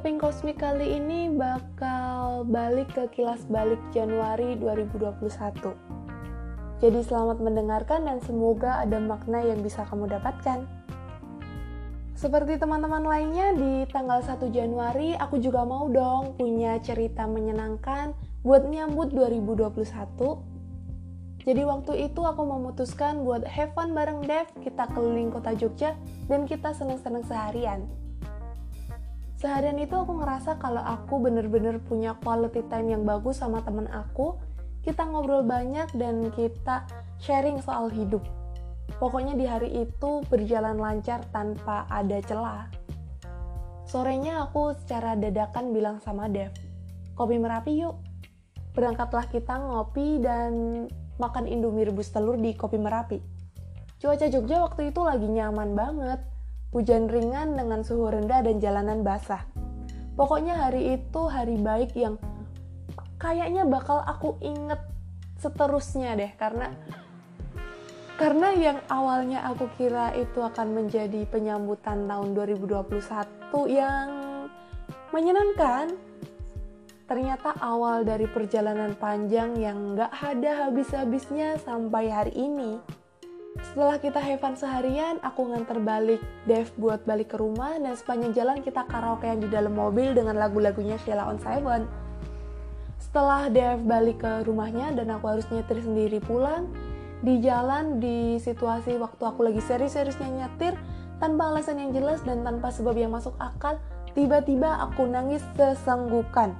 Keping Kosmik kali ini bakal balik ke kilas balik Januari 2021. Jadi selamat mendengarkan dan semoga ada makna yang bisa kamu dapatkan. Seperti teman-teman lainnya di tanggal 1 Januari aku juga mau dong punya cerita menyenangkan buat nyambut 2021. Jadi waktu itu aku memutuskan buat have fun bareng Dev, kita keliling kota Jogja dan kita seneng-seneng seharian seharian itu aku ngerasa kalau aku bener-bener punya quality time yang bagus sama temen aku kita ngobrol banyak dan kita sharing soal hidup. Pokoknya di hari itu berjalan lancar tanpa ada celah. Sorenya aku secara dadakan bilang sama Dev kopi merapi yuk. Berangkatlah kita ngopi dan makan indomie rebus telur di kopi merapi. Cuaca Jogja waktu itu lagi nyaman banget hujan ringan dengan suhu rendah dan jalanan basah. Pokoknya hari itu hari baik yang kayaknya bakal aku inget seterusnya deh karena karena yang awalnya aku kira itu akan menjadi penyambutan tahun 2021 yang menyenangkan ternyata awal dari perjalanan panjang yang gak ada habis-habisnya sampai hari ini. Setelah kita have fun seharian, aku nganter balik Dev buat balik ke rumah dan sepanjang jalan kita karaokean di dalam mobil dengan lagu-lagunya Sheila on Seven. Setelah Dev balik ke rumahnya dan aku harus nyetir sendiri pulang, di jalan di situasi waktu aku lagi serius-seriusnya nyetir tanpa alasan yang jelas dan tanpa sebab yang masuk akal, tiba-tiba aku nangis sesenggukan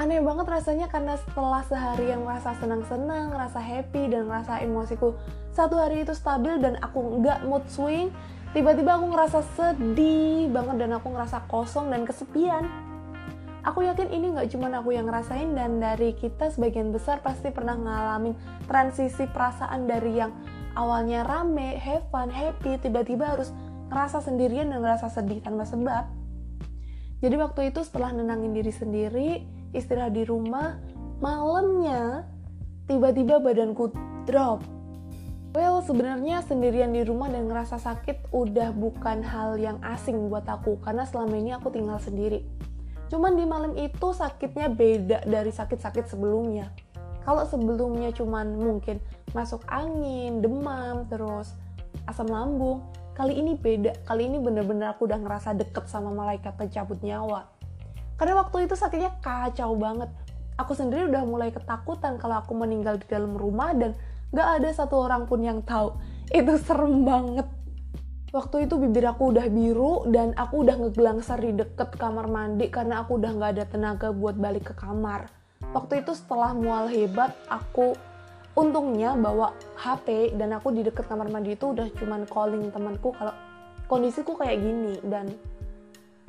aneh banget rasanya karena setelah seharian ngerasa senang-senang, ngerasa happy dan ngerasa emosiku satu hari itu stabil dan aku nggak mood swing, tiba-tiba aku ngerasa sedih banget dan aku ngerasa kosong dan kesepian. Aku yakin ini nggak cuma aku yang ngerasain dan dari kita sebagian besar pasti pernah ngalamin transisi perasaan dari yang awalnya rame, have fun, happy, tiba-tiba harus ngerasa sendirian dan ngerasa sedih tanpa sebab. Jadi waktu itu setelah nenangin diri sendiri, istirahat di rumah, malamnya tiba-tiba badanku drop. Well, sebenarnya sendirian di rumah dan ngerasa sakit udah bukan hal yang asing buat aku karena selama ini aku tinggal sendiri. Cuman di malam itu sakitnya beda dari sakit-sakit sebelumnya. Kalau sebelumnya cuman mungkin masuk angin, demam, terus asam lambung, kali ini beda. Kali ini bener-bener aku udah ngerasa deket sama malaikat pencabut nyawa karena waktu itu sakitnya kacau banget. Aku sendiri udah mulai ketakutan kalau aku meninggal di dalam rumah dan gak ada satu orang pun yang tahu. Itu serem banget. Waktu itu bibir aku udah biru dan aku udah ngegelangsar di deket kamar mandi karena aku udah gak ada tenaga buat balik ke kamar. Waktu itu setelah mual hebat aku untungnya bawa HP dan aku di deket kamar mandi itu udah cuman calling temanku kalau kondisiku kayak gini dan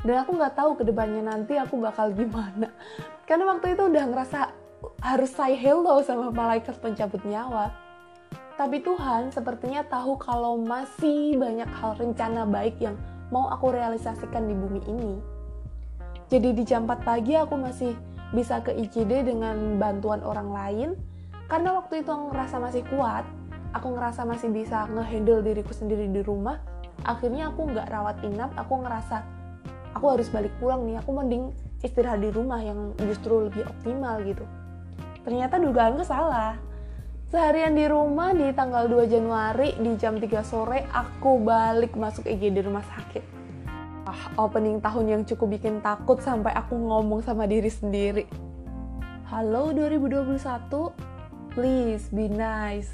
dan aku nggak tahu ke depannya nanti aku bakal gimana karena waktu itu udah ngerasa harus say hello sama malaikat pencabut nyawa tapi Tuhan sepertinya tahu kalau masih banyak hal rencana baik yang mau aku realisasikan di bumi ini. Jadi di jam 4 pagi aku masih bisa ke ICD dengan bantuan orang lain karena waktu itu aku ngerasa masih kuat, aku ngerasa masih bisa ngehandle diriku sendiri di rumah. Akhirnya aku nggak rawat inap, aku ngerasa aku harus balik pulang nih aku mending istirahat di rumah yang justru lebih optimal gitu. Ternyata dugaanku salah. Seharian di rumah di tanggal 2 Januari di jam 3 sore aku balik masuk IGD rumah sakit. Ah, opening tahun yang cukup bikin takut sampai aku ngomong sama diri sendiri. Halo 2021 please be nice.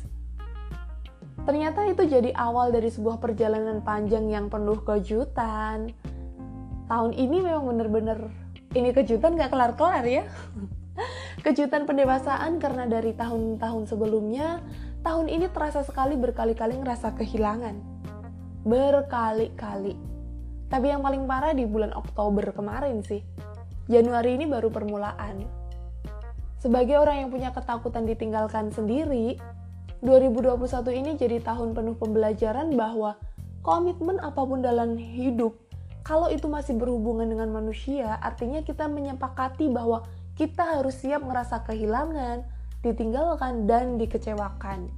Ternyata itu jadi awal dari sebuah perjalanan panjang yang penuh kejutan, tahun ini memang bener-bener ini kejutan gak kelar-kelar ya. Kejutan pendewasaan karena dari tahun-tahun sebelumnya tahun ini terasa sekali berkali-kali ngerasa kehilangan. Berkali-kali. Tapi yang paling parah di bulan Oktober kemarin sih. Januari ini baru permulaan. Sebagai orang yang punya ketakutan ditinggalkan sendiri 2021 ini jadi tahun penuh pembelajaran bahwa komitmen apa pun dalam hidup kalau itu masih berhubungan dengan manusia, artinya kita menyepakati bahwa kita harus siap merasa kehilangan, ditinggalkan, dan dikecewakan.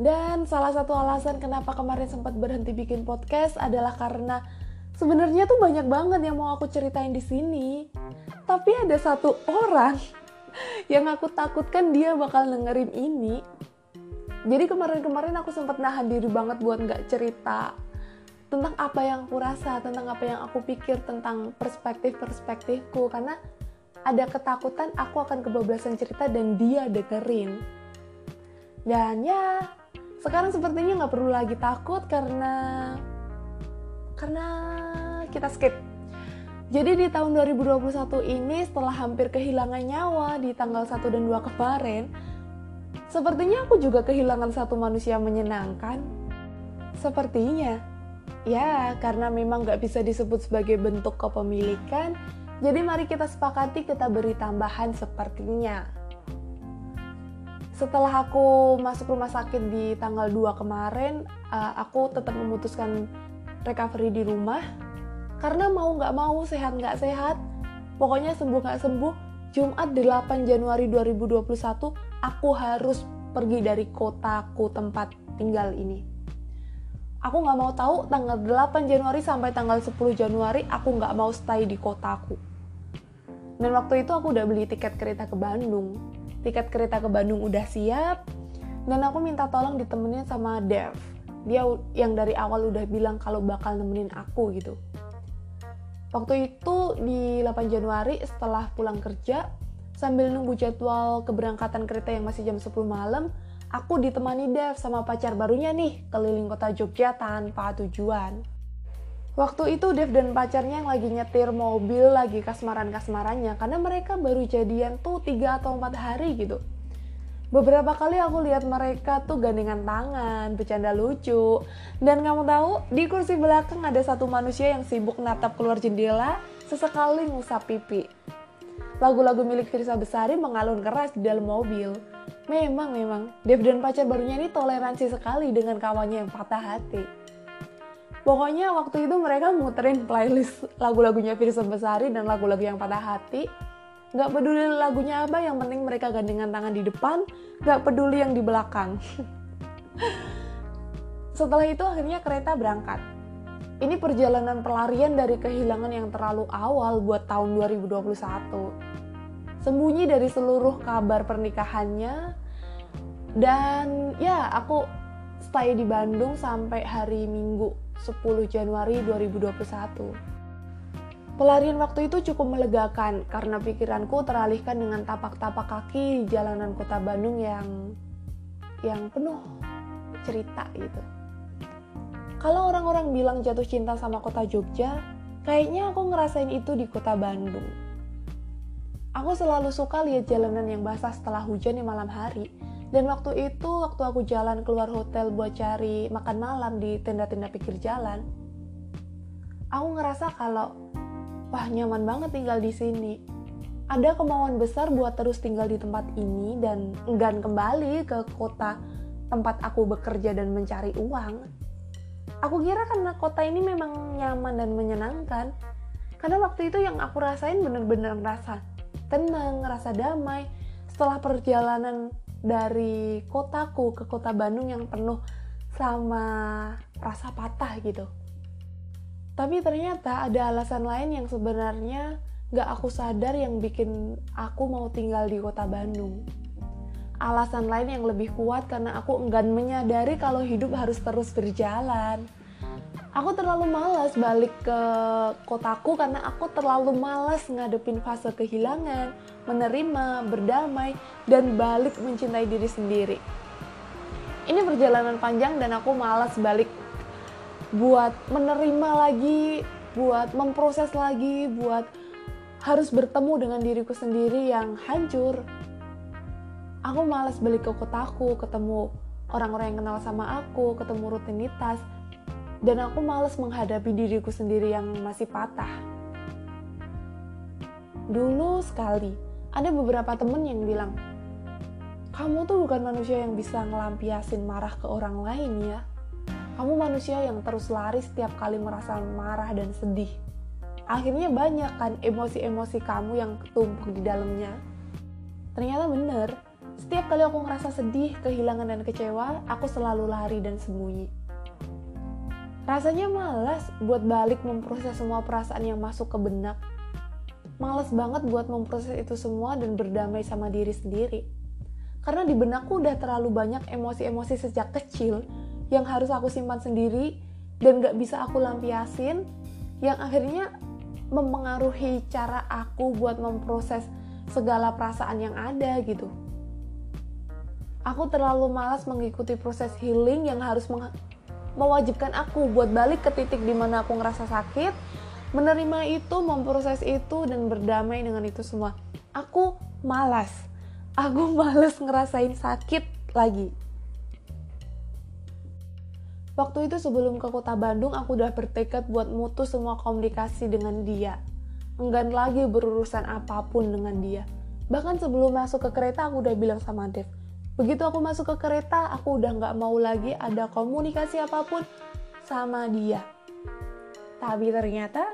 Dan salah satu alasan kenapa kemarin sempat berhenti bikin podcast adalah karena Sebenarnya tuh banyak banget yang mau aku ceritain di sini. Tapi ada satu orang yang aku takutkan dia bakal dengerin ini. Jadi kemarin-kemarin aku sempat nahan diri banget buat nggak cerita tentang apa yang aku rasa, tentang apa yang aku pikir tentang perspektif-perspektifku karena ada ketakutan aku akan kebablasan cerita dan dia dengerin. Dan ya, sekarang sepertinya nggak perlu lagi takut karena karena kita skip. Jadi di tahun 2021 ini setelah hampir kehilangan nyawa di tanggal 1 dan 2 kemarin, sepertinya aku juga kehilangan satu manusia menyenangkan. Sepertinya, ya karena memang nggak bisa disebut sebagai bentuk kepemilikan, jadi mari kita sepakati kita beri tambahan sepertinya. Setelah aku masuk rumah sakit di tanggal 2 kemarin, uh, aku tetap memutuskan recovery di rumah. Karena mau nggak mau, sehat nggak sehat, pokoknya sembuh nggak sembuh, Jumat 8 Januari 2021, aku harus pergi dari kotaku tempat tinggal ini. Aku nggak mau tahu tanggal 8 Januari sampai tanggal 10 Januari aku nggak mau stay di kotaku dan waktu itu aku udah beli tiket kereta ke Bandung. Tiket kereta ke Bandung udah siap, dan aku minta tolong ditemenin sama Dev. Dia yang dari awal udah bilang kalau bakal nemenin aku gitu. Waktu itu di 8 Januari setelah pulang kerja, sambil nunggu jadwal keberangkatan kereta yang masih jam 10 malam, aku ditemani Dev sama pacar barunya nih keliling kota Jogja tanpa tujuan. Waktu itu Dev dan pacarnya yang lagi nyetir mobil lagi kasmaran-kasmarannya karena mereka baru jadian tuh 3 atau 4 hari gitu. Beberapa kali aku lihat mereka tuh gandengan tangan, bercanda lucu. Dan kamu tahu, di kursi belakang ada satu manusia yang sibuk natap keluar jendela, sesekali ngusap pipi. Lagu-lagu milik Firsa Besari mengalun keras di dalam mobil. Memang, memang, Dev dan pacar barunya ini toleransi sekali dengan kawannya yang patah hati. Pokoknya waktu itu mereka muterin playlist lagu-lagunya Firsa Besari dan lagu-lagu yang patah hati. Gak peduli lagunya apa, yang penting mereka gandengan tangan di depan, gak peduli yang di belakang. Setelah itu akhirnya kereta berangkat. Ini perjalanan pelarian dari kehilangan yang terlalu awal buat tahun 2021. Sembunyi dari seluruh kabar pernikahannya, dan ya aku stay di Bandung sampai hari Minggu 10 Januari 2021. Pelarian waktu itu cukup melegakan karena pikiranku teralihkan dengan tapak-tapak kaki di jalanan kota Bandung yang yang penuh cerita gitu. Kalau orang-orang bilang jatuh cinta sama kota Jogja, kayaknya aku ngerasain itu di kota Bandung. Aku selalu suka lihat jalanan yang basah setelah hujan di malam hari, dan waktu itu, waktu aku jalan keluar hotel buat cari makan malam di tenda-tenda pikir jalan, aku ngerasa kalau, wah nyaman banget tinggal di sini. Ada kemauan besar buat terus tinggal di tempat ini dan enggan kembali ke kota tempat aku bekerja dan mencari uang. Aku kira karena kota ini memang nyaman dan menyenangkan. Karena waktu itu yang aku rasain bener-bener rasa tenang, rasa damai. Setelah perjalanan dari kotaku ke kota Bandung yang penuh sama rasa patah gitu. Tapi ternyata ada alasan lain yang sebenarnya gak aku sadar yang bikin aku mau tinggal di kota Bandung. Alasan lain yang lebih kuat karena aku enggan menyadari kalau hidup harus terus berjalan aku terlalu malas balik ke kotaku karena aku terlalu malas ngadepin fase kehilangan, menerima, berdamai, dan balik mencintai diri sendiri. Ini perjalanan panjang dan aku malas balik buat menerima lagi, buat memproses lagi, buat harus bertemu dengan diriku sendiri yang hancur. Aku malas balik ke kotaku, ketemu orang-orang yang kenal sama aku, ketemu rutinitas, dan aku males menghadapi diriku sendiri yang masih patah. Dulu sekali, ada beberapa temen yang bilang, kamu tuh bukan manusia yang bisa ngelampiasin marah ke orang lain ya. Kamu manusia yang terus lari setiap kali merasa marah dan sedih. Akhirnya banyak kan emosi-emosi kamu yang ketumpuk di dalamnya. Ternyata bener, setiap kali aku ngerasa sedih, kehilangan dan kecewa, aku selalu lari dan sembunyi Rasanya malas buat balik memproses semua perasaan yang masuk ke benak. Males banget buat memproses itu semua dan berdamai sama diri sendiri. Karena di benakku udah terlalu banyak emosi-emosi sejak kecil yang harus aku simpan sendiri dan gak bisa aku lampiasin yang akhirnya mempengaruhi cara aku buat memproses segala perasaan yang ada gitu. Aku terlalu malas mengikuti proses healing yang harus mewajibkan aku buat balik ke titik di mana aku ngerasa sakit, menerima itu, memproses itu, dan berdamai dengan itu semua. Aku malas. Aku malas ngerasain sakit lagi. Waktu itu sebelum ke kota Bandung, aku udah bertekad buat mutus semua komunikasi dengan dia. Enggan lagi berurusan apa pun dengan dia. Bahkan sebelum masuk ke kereta, aku udah bilang sama Dev, Begitu aku masuk ke kereta, aku udah nggak mau lagi ada komunikasi apa pun sama dia. Tapi ternyata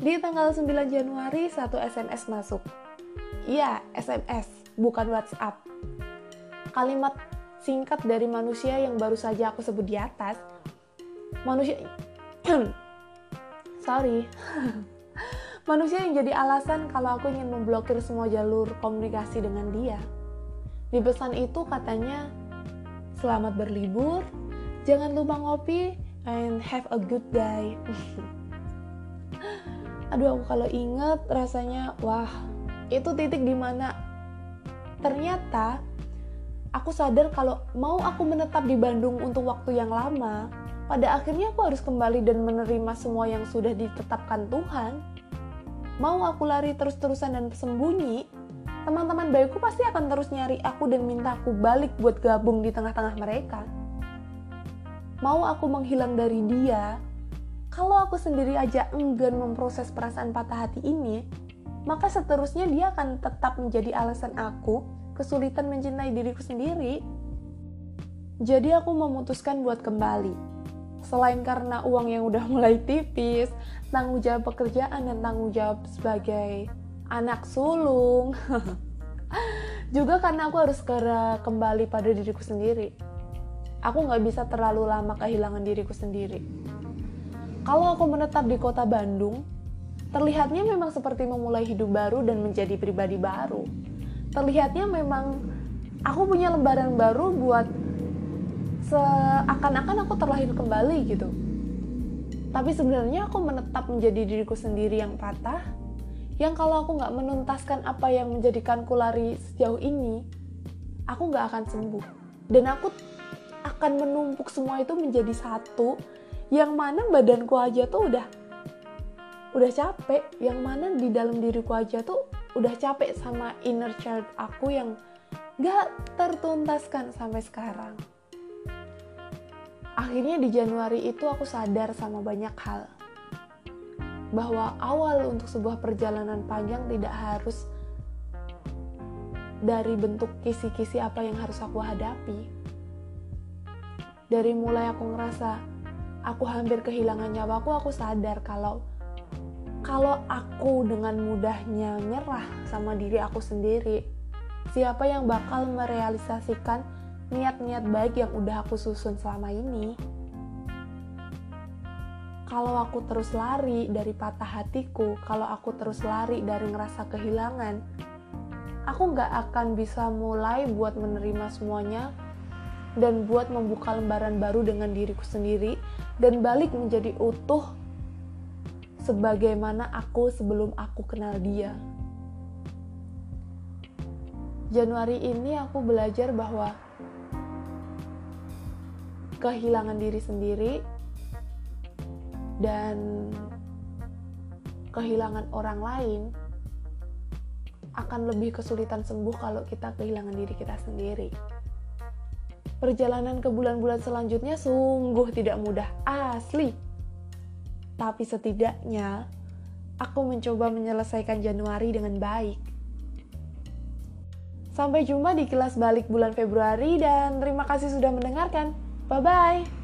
di tanggal 9 Januari satu SMS masuk. Iya, SMS, bukan WhatsApp. Kalimat singkat dari manusia yang baru saja aku sebut di atas. Manusia Sorry. manusia yang jadi alasan kalau aku ingin memblokir semua jalur komunikasi dengan dia. Di pesan itu katanya, selamat berlibur, jangan lupa ngopi, and have a good day. Aduh, aku kalau inget rasanya, wah, itu titik di mana ternyata aku sadar kalau mau aku menetap di Bandung untuk waktu yang lama, pada akhirnya aku harus kembali dan menerima semua yang sudah ditetapkan Tuhan. Mau aku lari terus-terusan dan sembunyi, teman-teman baikku pasti akan terus nyari aku dan minta aku balik buat gabung di tengah-tengah mereka. Mau aku menghilang dari dia, kalau aku sendiri aja enggan memproses perasaan patah hati ini, maka seterusnya dia akan tetap menjadi alasan aku kesulitan mencintai diriku sendiri. Jadi aku memutuskan buat kembali. Selain karena uang yang udah mulai tipis, tanggung jawab pekerjaan dan tanggung jawab sebagai anak sulung. Juga karena aku harus segera kembali pada diriku sendiri. Aku nggak bisa terlalu lama kehilangan diriku sendiri. Kalau aku menetap di kota Bandung terlihatnya memang seperti memulai hidup baru dan menjadi pribadi baru. Terlihatnya memang aku punya lembaran baru buat seakan-akan aku terlahir kembali gitu. Tapi sebenarnya aku menetap menjadi diriku sendiri yang patah yang kalau aku nggak menuntaskan apa yang menjadikanku lari sejauh ini, aku nggak akan sembuh. Dan aku akan menumpuk semua itu menjadi satu, yang mana badanku aja tuh udah udah capek, yang mana di dalam diriku aja tuh udah capek sama inner child aku yang nggak tertuntaskan sampai sekarang. Akhirnya di Januari itu aku sadar sama banyak hal bahwa awal untuk sebuah perjalanan panjang tidak harus dari bentuk kisi-kisi apa yang harus aku hadapi. Dari mulai aku ngerasa aku hampir kehilangan nyawaku, aku sadar kalau kalau aku dengan mudahnya nyerah sama diri aku sendiri, siapa yang bakal merealisasikan niat-niat baik yang udah aku susun selama ini? Kalau aku terus lari dari patah hatiku, kalau aku terus lari dari ngerasa kehilangan, aku nggak akan bisa mulai buat menerima semuanya dan buat membuka lembaran baru dengan diriku sendiri dan balik menjadi utuh sebagaimana aku sebelum aku kenal dia. Januari ini aku belajar bahwa kehilangan diri sendiri dan kehilangan orang lain akan lebih kesulitan sembuh kalau kita kehilangan diri kita sendiri. Perjalanan ke bulan-bulan selanjutnya sungguh tidak mudah, asli. Tapi setidaknya aku mencoba menyelesaikan Januari dengan baik. Sampai jumpa di kelas balik bulan Februari dan terima kasih sudah mendengarkan. Bye bye.